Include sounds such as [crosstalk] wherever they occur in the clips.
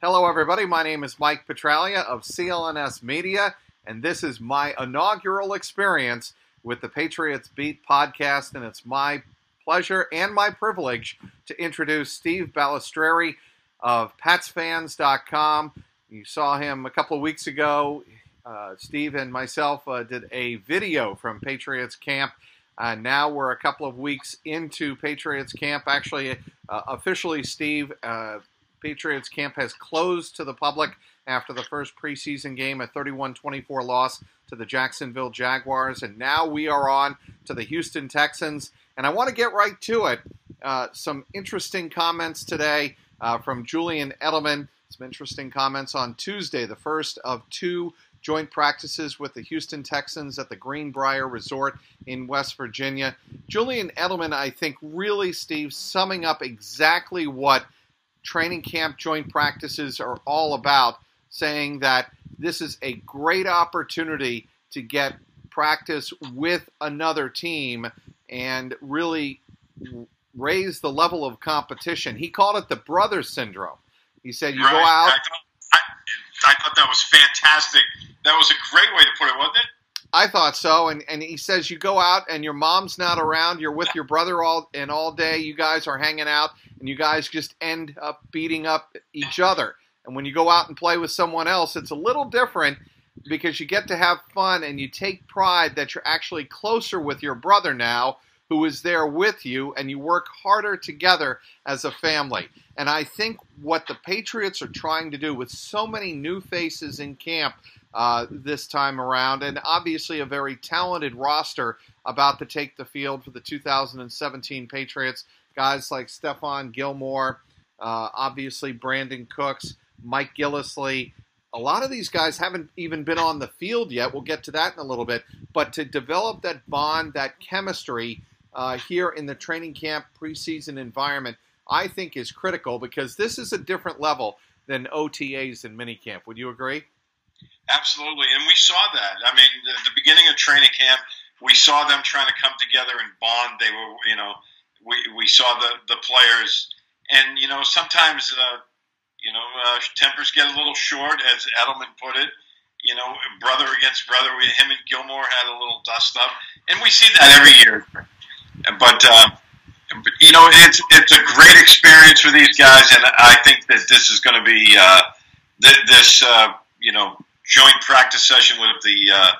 Hello, everybody. My name is Mike Petraglia of CLNS Media, and this is my inaugural experience with the Patriots Beat podcast. And it's my pleasure and my privilege to introduce Steve Balestrieri of PatsFans.com. You saw him a couple of weeks ago. Uh, Steve and myself uh, did a video from Patriots camp. Uh, now we're a couple of weeks into Patriots camp. Actually, uh, officially, Steve uh, Patriots camp has closed to the public after the first preseason game, a 31 24 loss to the Jacksonville Jaguars. And now we are on to the Houston Texans. And I want to get right to it. Uh, some interesting comments today uh, from Julian Edelman. Some interesting comments on Tuesday, the first of two joint practices with the Houston Texans at the Greenbrier Resort in West Virginia. Julian Edelman, I think, really, Steve, summing up exactly what training camp joint practices are all about, saying that this is a great opportunity to get practice with another team and really raise the level of competition. He called it the brother syndrome. He said you right. go out. I thought, I, I thought that was fantastic. That was a great way to put it, wasn't it? I thought so, and and he says you go out and your mom's not around. You're with your brother all and all day. You guys are hanging out, and you guys just end up beating up each other. And when you go out and play with someone else, it's a little different because you get to have fun and you take pride that you're actually closer with your brother now, who is there with you, and you work harder together as a family. And I think what the Patriots are trying to do with so many new faces in camp uh, this time around, and obviously a very talented roster about to take the field for the 2017 Patriots. Guys like Stephon Gilmore, uh, obviously Brandin Cooks, Mike Gillislee. A lot of these guys haven't even been on the field yet. We'll get to that in a little bit. But to develop that bond, that chemistry uh, here in the training camp preseason environment, I think is critical because this is a different level than OTAs and minicamp. Would you agree? Absolutely, and we saw that. I mean, the, the beginning of training camp, we saw them trying to come together and bond. They were, you know, we, we saw the, the players, and you know, sometimes, uh, you know, uh, tempers get a little short, as Edelman put it. You know, brother against brother. We, him and Gilmore had a little dust up, and we see that every year. But uh, you know, it's it's a great experience for these guys, and I think that this is going to be uh, th- this uh, you know joint practice session with the uh,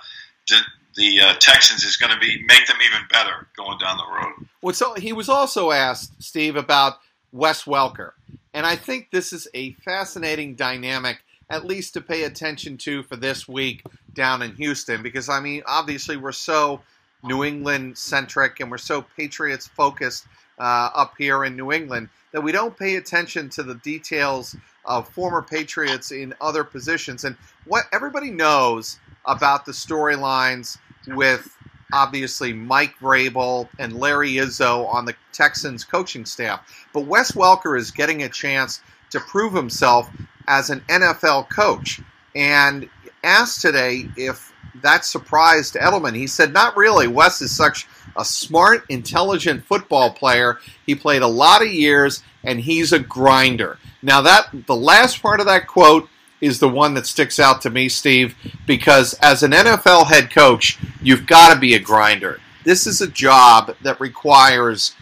the, the uh, Texans is going to be make them even better going down the road. Well, so he was also asked Steve about Wes Welker, and I think this is a fascinating dynamic, at least to pay attention to for this week down in Houston, because I mean, obviously we're so New England centric and we're so Patriots focused uh, up here in New England that we don't pay attention to the details of former Patriots in other positions. And what everybody knows about the storylines with obviously Mike Vrabel and Larry Izzo on the Texans coaching staff. But Wes Welker is getting a chance to prove himself as an NFL coach. And asked today if that surprised Edelman. He said, Not really. Wes is such a smart, intelligent football player. He played a lot of years, and he's a grinder. Now, that the last part of that quote is the one that sticks out to me, Steve, because as an NFL head coach, you've got to be a grinder. This is a job that requires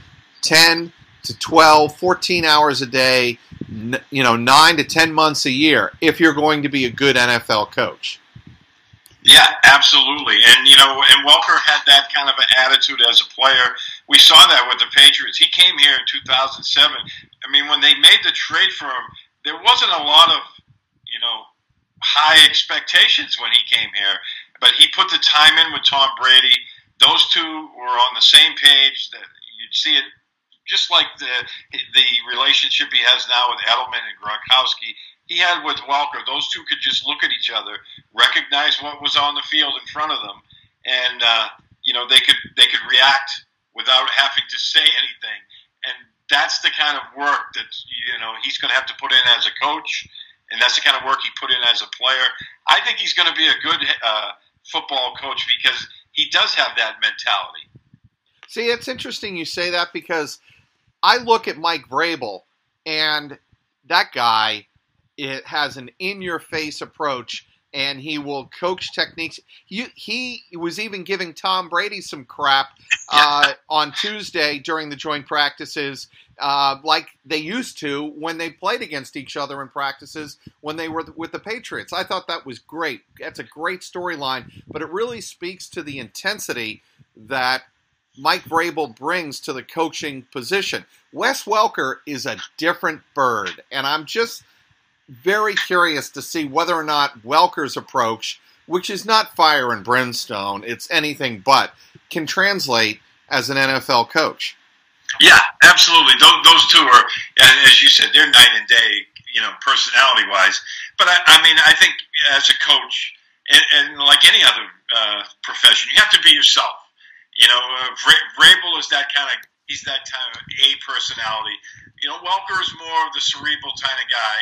10 to 12, 14 hours a day, you know, 9 to 10 months a year if you're going to be a good NFL coach. Yeah, absolutely. And, you know, and Welker had that kind of an attitude as a player. We saw that with the Patriots. He came here in 2007. I mean, when they made the trade for him, there wasn't a lot of, you know, high expectations when he came here. But he put the time in with Tom Brady. Those two were on the same page. That you'd see it just like the the relationship he has now with Edelman and Gronkowski. He had with Welker. Those two could just look at each other, recognize what was on the field in front of them, and uh, you know they could they could react without having to say anything. And that's the kind of work that you know he's going to have to put in as a coach, and that's the kind of work he put in as a player. I think he's going to be a good uh, football coach because he does have that mentality. See, it's interesting you say that because I look at Mike Vrabel, and that guy it has an in-your-face approach and he will coach techniques. He, he was even giving Tom Brady some crap [laughs] uh, on Tuesday during the joint practices, uh, like they used to when they played against each other in practices when they were with the Patriots. I thought that was great. That's a great storyline, but it really speaks to the intensity that Mike Vrabel brings to the coaching position. Wes Welker is a different bird, and I'm just – very curious to see whether or not Welker's approach, which is not fire and brimstone, it's anything but, can translate as an NFL coach. Yeah, absolutely. Those, those two are, as you said, they're night and day, you know, personality wise. But I, I mean, I think as a coach, and, and like any other uh, profession, you have to be yourself. You know, uh, is that kind of, he's that kind of a personality. You know, Welker is more of the cerebral kind of guy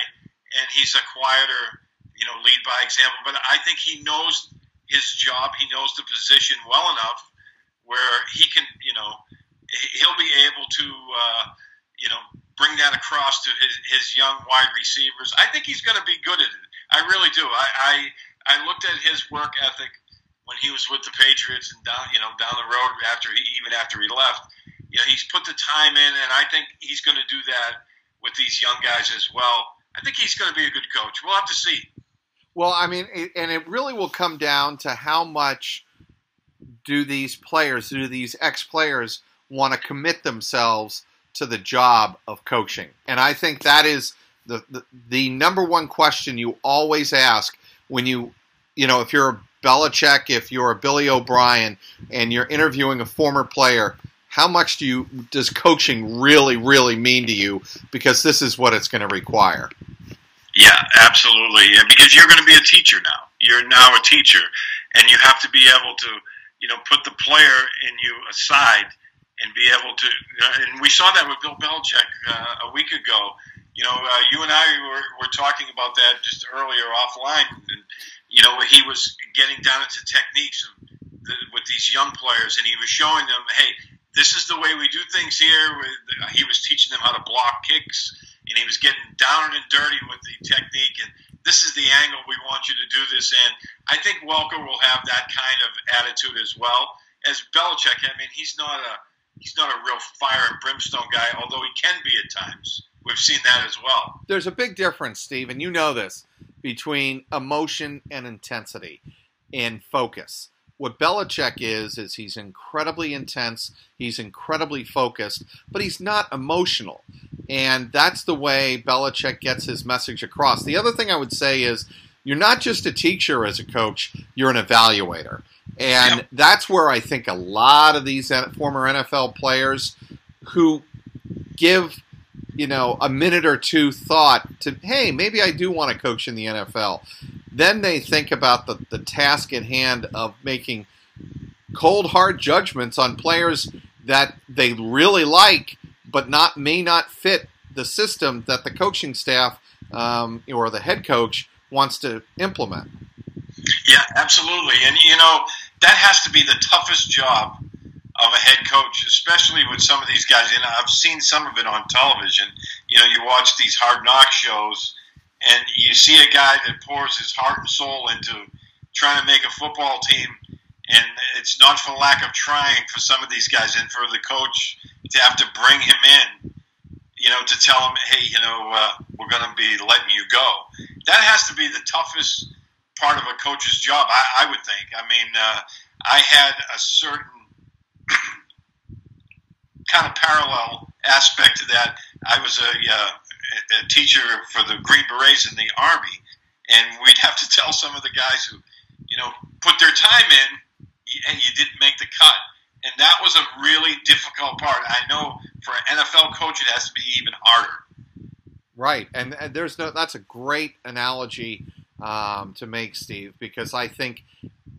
and he's a quieter, you know, lead by example. But I think he knows his job. He knows the position well enough where he can, you know, he'll be able to, uh, you know, bring that across to his, his young wide receivers. I think he's going to be good at it. I really do. I, I I looked at his work ethic when he was with the Patriots and down, you know, down the road after he even after he left. You know, he's put the time in, and I think he's going to do that with these young guys as well. I think he's going to be a good coach. We'll have to see. Well, I mean, and it really will come down to how much do these players, do these ex players want to commit themselves to the job of coaching? And I think that is the, the, the number one question you always ask when you, you know, if you're a Belichick, if you're a Billy O'Brien, and you're interviewing a former player, how much do you does coaching really really mean to you? Because this is what it's going to require. Yeah absolutely. Because you're going to be a teacher now. You're now a teacher and you have to be able to you know put the player in you aside and be able to uh, and we saw that with Bill Belichick uh, a week ago. You know uh, you and I were, were talking about that just earlier offline and you know he was getting down into techniques with these young players and he was showing them hey this is the way we do things here. He was teaching them how to block kicks, and he was getting down and dirty with the technique. And this is the angle we want you to do this in. I think Welker will have that kind of attitude as well as Belichick. I mean, he's not a he's not a real fire and brimstone guy, although he can be at times. We've seen that as well. There's a big difference, Steve, and you know this, between emotion and intensity and focus what Belichick is is he's incredibly intense, he's incredibly focused, but he's not emotional. And that's the way Belichick gets his message across. The other thing I would say is you're not just a teacher as a coach, you're an evaluator. And yep. that's where I think a lot of these former NFL players who give you know a minute or two thought to hey maybe I do want to coach in the NFL then they think about the, the task at hand of making cold hard judgments on players that they really like but not may not fit the system that the coaching staff um, or the head coach wants to implement. Yeah, absolutely. And you know, that has to be the toughest job of a head coach, especially with some of these guys. And I've seen some of it on television. You know, you watch these hard knock shows and you see a guy that pours his heart and soul into trying to make a football team, and it's not for lack of trying for some of these guys, and for the coach to have to bring him in, you know, to tell him, hey, you know, uh, we're going to be letting you go. That has to be the toughest part of a coach's job, I, I would think. I mean, uh, I had a certain [clears throat] kind of parallel aspect to that. I was a uh, a teacher for the Green Berets in the Army, and we'd have to [laughs] tell some of the guys who, you know, put their time in, and you didn't make the cut. And that was a really difficult part. I know for an NFL coach, it has to be even harder. Right, and, and there's no. That's a great analogy um, to make, Steve, because I think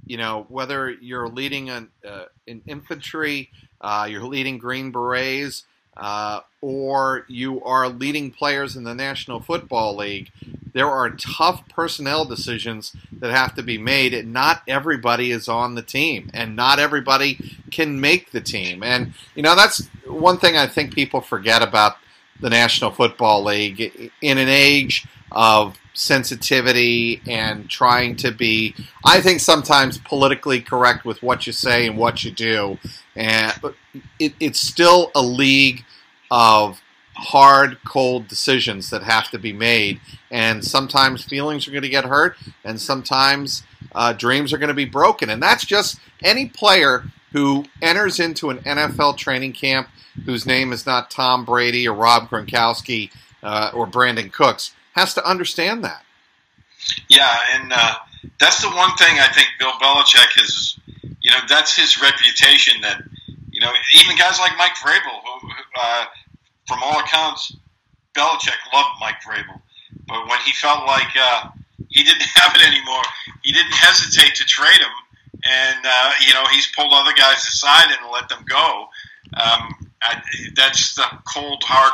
you know whether you're leading an, uh, an infantry, uh, you're leading Green Berets, uh, or you are leading players in the National Football League, there are tough personnel decisions that have to be made, and not everybody is on the team, and not everybody can make the team. And you know that's one thing I think people forget about the National Football League in an age of sensitivity and trying to be, I think, sometimes politically correct with what you say and what you do. And it, it's still a league of hard, cold decisions that have to be made. And sometimes feelings are going to get hurt, and sometimes uh, dreams are going to be broken. And that's just any player who enters into an NFL training camp whose name is not Tom Brady or Rob Gronkowski uh, or Brandin Cooks, has to understand that. Yeah, and uh, that's the one thing I think Bill Belichick has, you know, that's his reputation that, you know, even guys like Mike Vrabel, who, uh, from all accounts, Belichick loved Mike Vrabel. But when he felt like uh, he didn't [laughs] have it anymore, he didn't hesitate to trade him. And, uh, you know, he's pulled other guys aside and let them go. Um, I, that's the cold, hard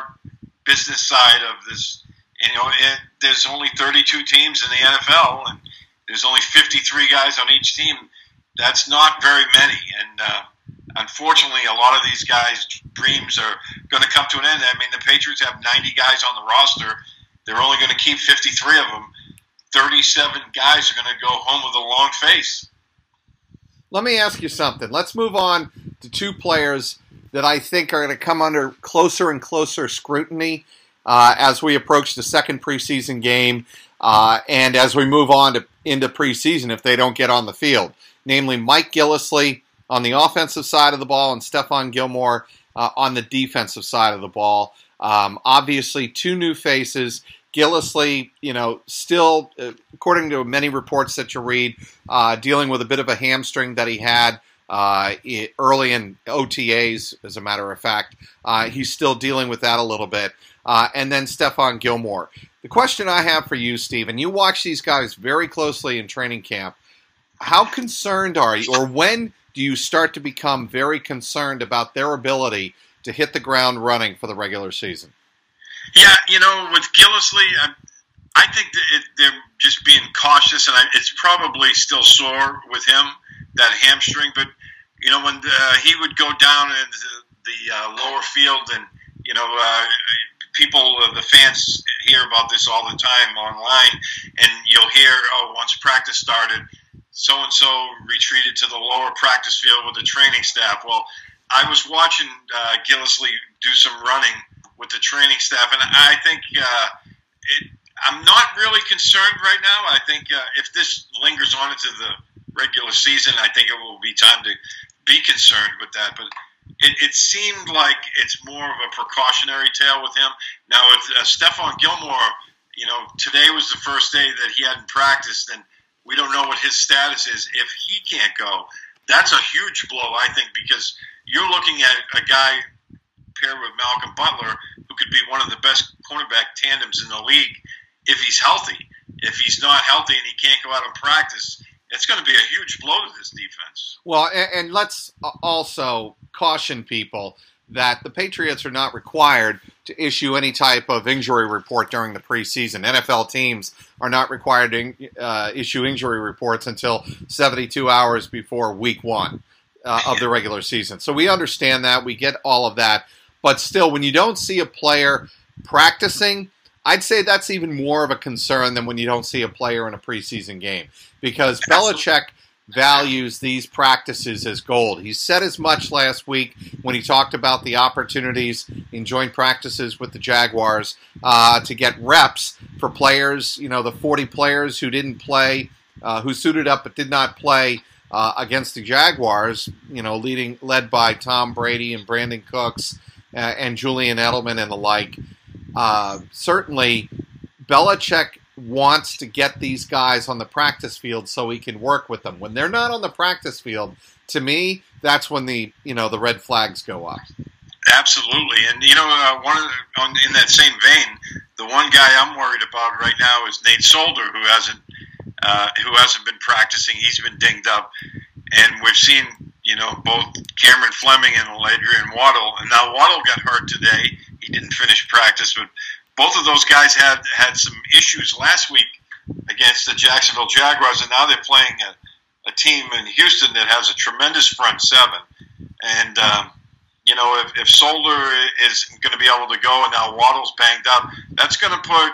business side of this. You know, it, there's only 32 teams in the NFL, and there's only 53 guys on each team. That's not very many, and uh, unfortunately, a lot of these guys' dreams are going to come to an end. I mean, the Patriots have 90 guys on the roster. They're only going to keep 53 of them. 37 guys are going to go home with a long face. Let me ask you something. Let's move on to two players that I think are going to come under closer and closer scrutiny uh, as we approach the second preseason game uh, and as we move on to into preseason if they don't get on the field. Namely, Mike Gillislee on the offensive side of the ball and Stephon Gilmore uh, on the defensive side of the ball. Um, obviously, two new faces. Gillislee, you know, still, uh, according to many reports that you read, uh, dealing with a bit of a hamstring that he had uh, early in OTAs, as a matter of fact. Uh, he's still dealing with that a little bit. Uh, and then Stephon Gilmore. The question I have for you, Stephen, you watch these guys very closely in training camp. How concerned are you, or when do you start to become very concerned about their ability to hit the ground running for the regular season? Yeah, you know, with Gillislee, I, I think it, they're just being cautious, and I, it's probably still sore with him that hamstring. But you know, when uh, he would go down in the, the uh, lower field, and you know, uh, people, uh, the fans hear about this all the time online, and you'll hear, oh, once practice started, so and so retreated to the lower practice field with the training staff. Well, I was watching uh, Gillislee do some running with the training staff, and I think uh, it, I'm not really concerned right now. I think uh, if this lingers on into the regular season, I think it will be time to be concerned with that. But it, it seemed like it's more of a precautionary tale with him. Now, with uh, Stephon Gilmore, you know, today was the first day that he hadn't practiced, and we don't know what his status is. If he can't go, that's a huge blow, I think, because you're looking at a guy paired with Malcolm Butler who could be one of the best cornerback tandems in the league if he's healthy. If he's not healthy and he can't go out and practice, it's going to be a huge blow to this defense. Well, and, and let's also caution people that the Patriots are not required to issue any type of injury report during the preseason. NFL teams are not required to uh, issue injury reports until 72 hours before week one uh, of the regular season. So we understand that. We get all of that. But still, when you don't see a player practicing, I'd say that's even more of a concern than when you don't see a player in a preseason game because Belichick values these practices as gold. He said as much last week when he talked about the opportunities in joint practices with the Jaguars uh, to get reps for players, you know, the 40 players who didn't play, uh, who suited up but did not play. Uh, against the Jaguars, you know, leading led by Tom Brady and Brandin Cooks uh, and Julian Edelman and the like. Uh, certainly, Belichick wants to get these guys on the practice field so he can work with them. When they're not on the practice field, to me, that's when the you know the red flags go up. Absolutely, and you know, uh, one the, on, in that same vein, the one guy I'm worried about right now is Nate Solder, who hasn't uh, who hasn't been practicing. He's been dinged up, and we've seen you know both Cameron Fleming and Adrian Waddle, and now Waddle got hurt today. Didn't finish practice, but both of those guys had had some issues last week against the Jacksonville Jaguars, and now they're playing a, a team in Houston that has a tremendous front seven, and. Um, you know, if, if Solder is going to be able to go and now Waddle's banged up, that's going to put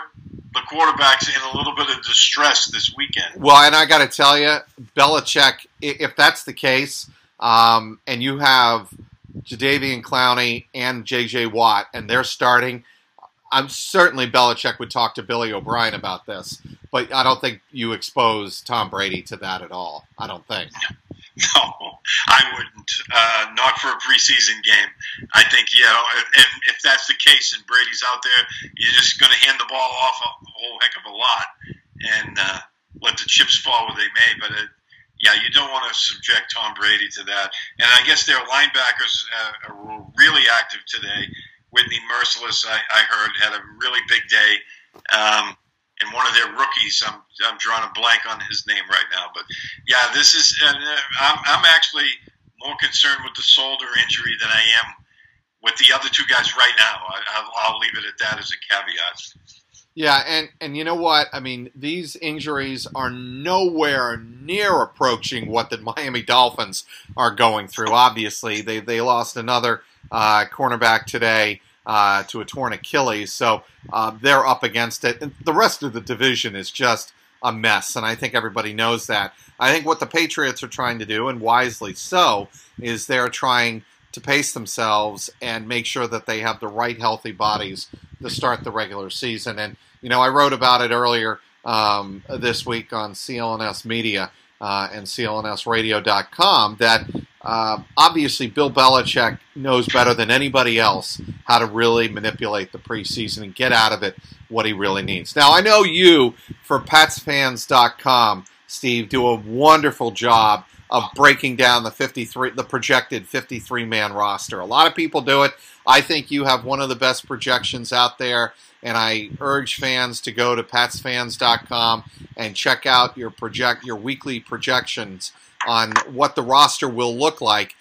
the quarterbacks in a little bit of distress this weekend. Well, and I got to tell you, Belichick, if that's the case, um, and you have Jadeveon Clowney and J.J. Watt, and they're starting, I'm certainly Belichick would talk to Billy O'Brien about this, but I don't think you expose Tom Brady to that at all. I don't think. [laughs] No, I wouldn't. Uh, not for a preseason game. I think, you know, if, if that's the case and Brady's out there, you're just going to hand the ball off a whole heck of a lot and uh, let the chips fall where they may. But, it, yeah, you don't want to subject Tom Brady to that. And I guess their linebackers uh, were really active today. Whitney Mercilus, I, I heard, had a really big day. Um, and one of their rookies. I'm I'm drawing a blank on his name right now, but yeah, this is. Uh, I'm I'm actually more concerned with the Solder injury than I am with the other two guys right now. I, will leave it at that as a caveat. Yeah, and and you know what? I mean, these injuries are nowhere near approaching what the [laughs] Miami Dolphins are going through. Obviously, they they lost another uh, cornerback today uh, to a torn Achilles. So uh, they're up against it. And the rest of the division is just a mess, and I think everybody knows that. I think what the Patriots are trying to do, and wisely so, is they're trying to pace themselves and make sure that they have the right healthy bodies to start the regular season. And, you know, I wrote about it earlier um, this week on CLNS Media uh, and CLNSradio.com that uh, obviously, Bill Belichick knows better than anybody else how to really manipulate the preseason and get out of it what he really needs. Now, I know you, for PatsFans.com, Steve, do a wonderful job of breaking down the 53, the projected 53 man roster. A lot of people do it. I think you have one of the best projections out there, and I urge fans to go to PatsFans.com and check out your project your weekly projections on what the roster will look like.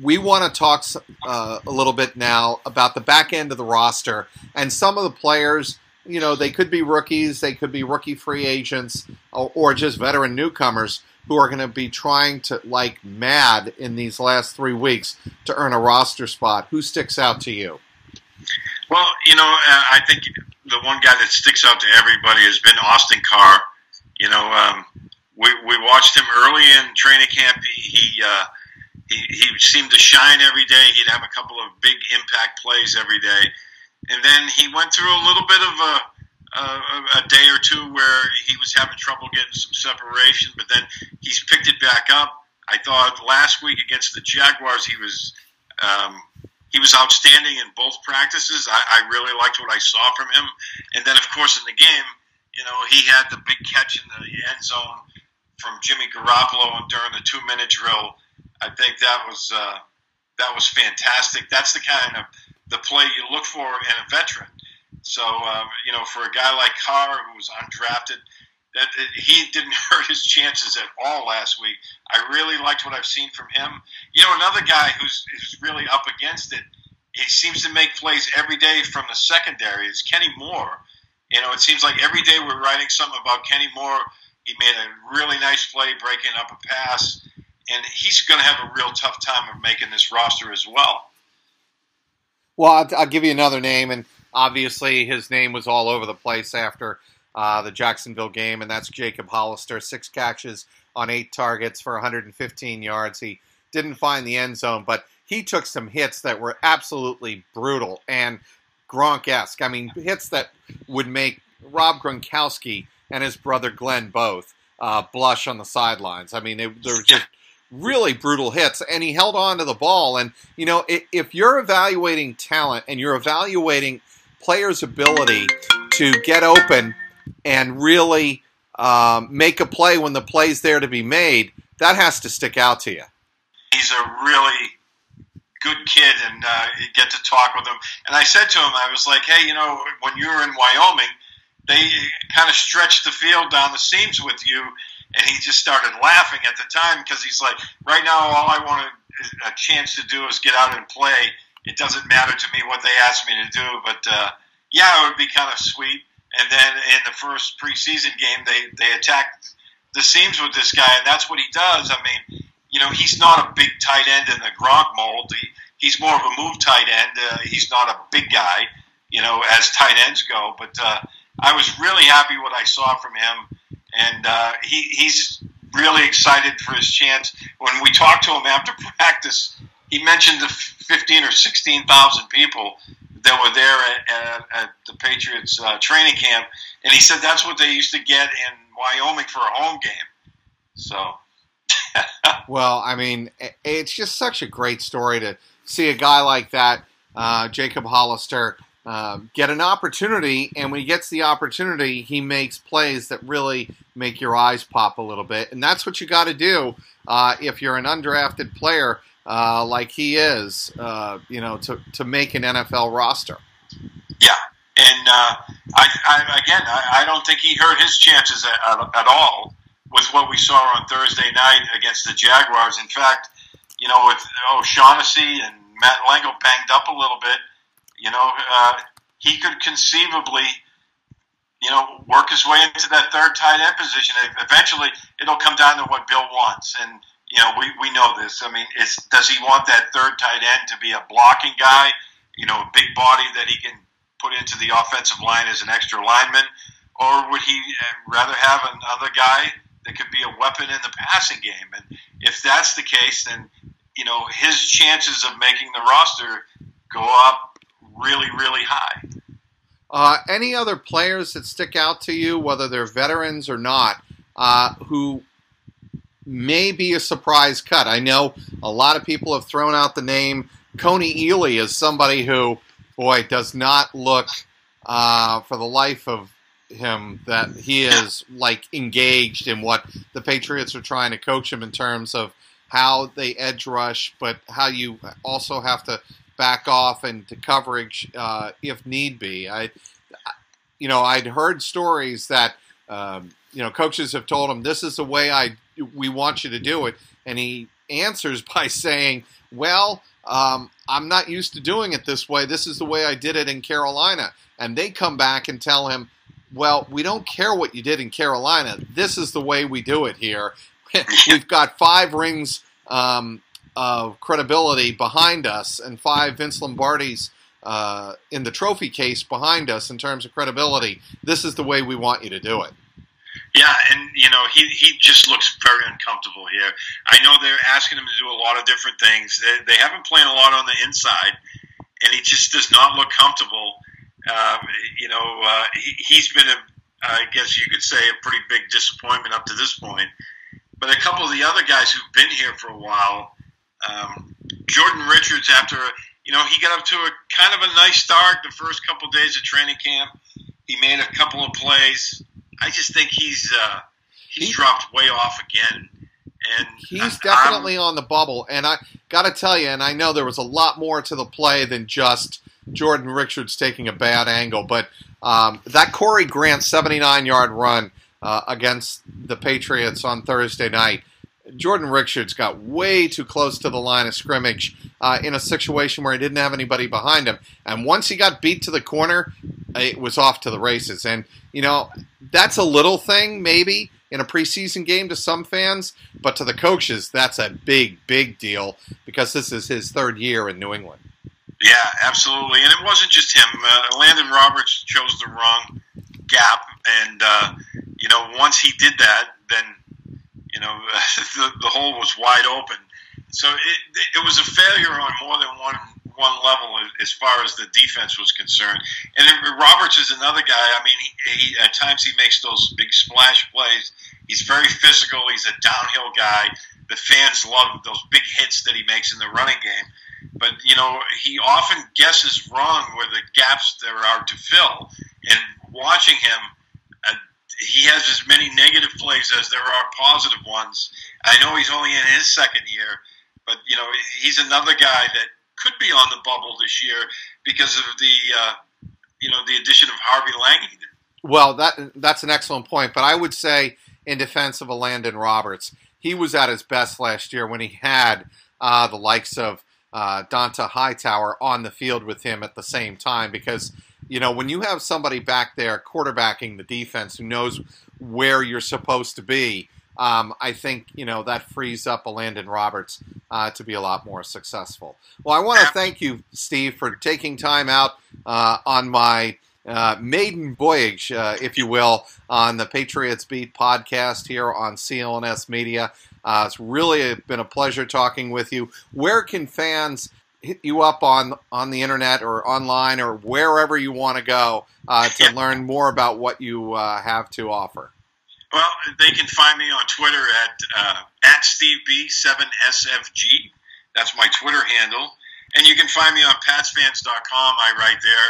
We want to talk uh, a little bit now about the back end of the roster and some of the players. You know, they could be rookies, they could be rookie free agents, or, or just veteran newcomers who are going to be trying to like mad in these last three weeks to earn a roster spot. Who sticks out to you? Well, you know, uh, I think the one guy that sticks out to everybody has been Austin Carr. You know, um, we, we watched him early in training camp. He he, uh, he he seemed to shine every day. He'd have a couple of big impact plays every day, and then he went through a little bit of a a, a day or two where he was having trouble getting some separation, but then he's picked it back up. I thought last week against the Jaguars he was um, he was outstanding in both practices. I, I really liked what I saw from him, and then of course in the game, you know, he had the big catch in the end zone from Jimmy Garoppolo during the two minute drill. I think that was uh, that was fantastic. That's the kind of the play you look for in a veteran. So um, you know, for a guy like Carr who was undrafted, that, he didn't [laughs] hurt his chances at all last week. I really liked what I've seen from him. You know, another guy who's who's really up against it. He seems to make plays every day from the secondary. Is Kenny Moore. You know, it seems like every day we're writing something about Kenny Moore he made a really nice play breaking up a pass, and he's going to have a real tough time of making this roster as well. Well, I'll, I'll give you another name, and obviously his name was all over the place after uh, the Jacksonville game, and that's Jacob Hollister. Six catches on eight targets for 115 yards. He didn't find the end zone, but he took some hits that were absolutely brutal and Gronk-esque. I mean, hits that would make Rob Gronkowski and his brother Glenn both uh, blush on the sidelines. I mean, it, they were just really brutal hits, and he held on to the ball. And you know, if you're evaluating talent and you're evaluating players' ability to get open and really um, make a play when the play's there to be made, that has to stick out to you. He's a really good kid and uh, get to talk with him. And I said to him, I was like, hey, you know, when you were in Wyoming, they kind of stretched the field down the seams with you. And he just started laughing at the time because he's like, right now, all I want a chance to do is get out and play. It doesn't matter to me what they ask me to do, but uh, yeah, it would be kind of sweet. And then in the first preseason game, they they attacked the seams with this guy, and that's what he does. I mean, you know, he's not a big tight end in the Gronk mold. He, he's more of a move tight end. Uh, he's not a big guy, you know, as tight ends go. But uh, I was really happy what I saw from him, and uh, he, he's really excited for his chance. When we talked to him after [laughs] practice, he mentioned the fifteen or sixteen thousand people that were there at, at, at the Patriots uh, training camp, and he said that's what they used to get in Wyoming for a home game. So. [laughs] Well, I mean, it's just such a great story to see a guy like that, uh, Jacob Hollister, uh, get an opportunity, and when he gets the opportunity, he makes plays that really make your eyes pop a little bit, and that's what you got to do uh, if you're an undrafted player uh, like he is, uh, you know, to to make an NFL roster. Yeah, and uh, I, I, again, I, I, don't think he hurt his chances at, at all with what we saw on Thursday night against the Jaguars. In fact, you know, with O'Shaughnessy and Matt Lengel banged up a little bit, you know, uh, he could conceivably, you know, work his way into that third tight end position. Eventually, it'll come down to what Bill wants, and you know, we, we know this. I mean, does he want that third tight end to be a blocking guy, you know, a big body that he can put into the offensive line as an extra lineman, or would he uh, rather have another guy that could be a weapon in the passing game. And if that's the case, then you know his chances of making the roster go up really, really high. Uh, any other players that stick out to you, whether they're veterans or not, uh, who may be a surprise cut? I know a lot of people have thrown out the name Kony Ealy as somebody who, boy, does not look uh, for the life of him that he is like engaged in what the Patriots are trying to coach him in terms of how they edge rush, but how you also have to back off into coverage uh, if need be. I, you know, I'd heard stories that um, you know coaches have told him this is the way I we want you to do it, and he answers [laughs] by saying, "Well." Um, I'm not used to doing it this way. This is the way I did it in Carolina. And they come back and tell him, well, we don't care what you did in Carolina. This is the way we do it here. [laughs] We've got five rings um, of credibility behind us and five Vince Lombardi's uh, in the trophy case behind us in terms of credibility. This is the way we want you to do it. Yeah, and you know he he just looks very uncomfortable here. I know they're asking him to do a lot of different things. They, they haven't played a lot on the inside, and he just does not look comfortable. Um, you know, uh, he, has been a, I guess you could say, a pretty big disappointment up to this point. But a couple of the other guys who've been here for a while, um, Jordan Richards, after you know, he got up to a kind of a nice start the first couple of days of training camp. He made a couple of plays. I just think he's uh, he's he, dropped way off again. And he's definitely I'm, on the bubble. And I got to tell you, and I know there was a lot more to the play than just Jordan Richards taking a bad angle, but um, that Corey Grant 79 yard run uh, against the Patriots on Thursday night, Jordan Richards got way too close to the line of scrimmage uh, in a situation where he didn't have anybody behind him. And once he got beat to the corner, it was off to the races. And, you know, that's a little thing, maybe, in a preseason game to some fans, but to the coaches, that's a big, big deal because this is his third year in New England. Yeah, absolutely. And it wasn't just him. Uh, Landon Roberts chose the wrong gap, and uh, you know, once he did that, then you know [laughs] the, the hole was wide open. So it, it was a failure on more than one one level as far as the defense was concerned. And Roberts is another guy. I mean, he, he, at times he makes those big splash plays. He's very physical. He's a downhill guy. The fans love those big hits that he makes in the running game but you know he often guesses wrong where the gaps there are to fill. And watching him, uh, he has as many negative plays as there are positive ones. I know he's only in his second year, but you know he's another guy that could be on the bubble this year because of the uh, you know the addition of Harvey Langi. Well, that that's an excellent point, but I would say in defense of a Landon Roberts, he was at his best last year when he had uh, the likes of uh, Dont'a Hightower on the field with him at the same time because you know when you have somebody back there quarterbacking the defense who knows where you're supposed to be um, I think you know that frees up a Landon Roberts uh, to be a lot more successful. Well, I want to thank you, Steve, for taking time out uh, on my uh, maiden voyage, uh, if you will, on the Patriots Beat podcast here on CLNS Media. Uh, it's really been a pleasure talking with you. Where can fans hit you up on on the internet or online or wherever you want to go uh, to [laughs] learn more about what you have to offer? Well, they can find me on Twitter at uh, at SteveB7SFG. That's my Twitter handle. And you can find me on PatsFans.com. I write there.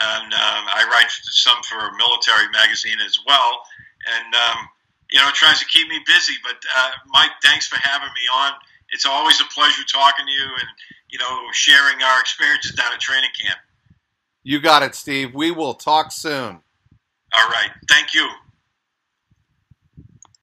And um, I write some for a military magazine as well. And, um, you know, it tries to keep me busy. But, uh, Mike, thanks for having me on. It's always a pleasure talking to you and, you know, sharing our experiences down at training camp. You got it, Steve. We will talk soon. All right. Thank you.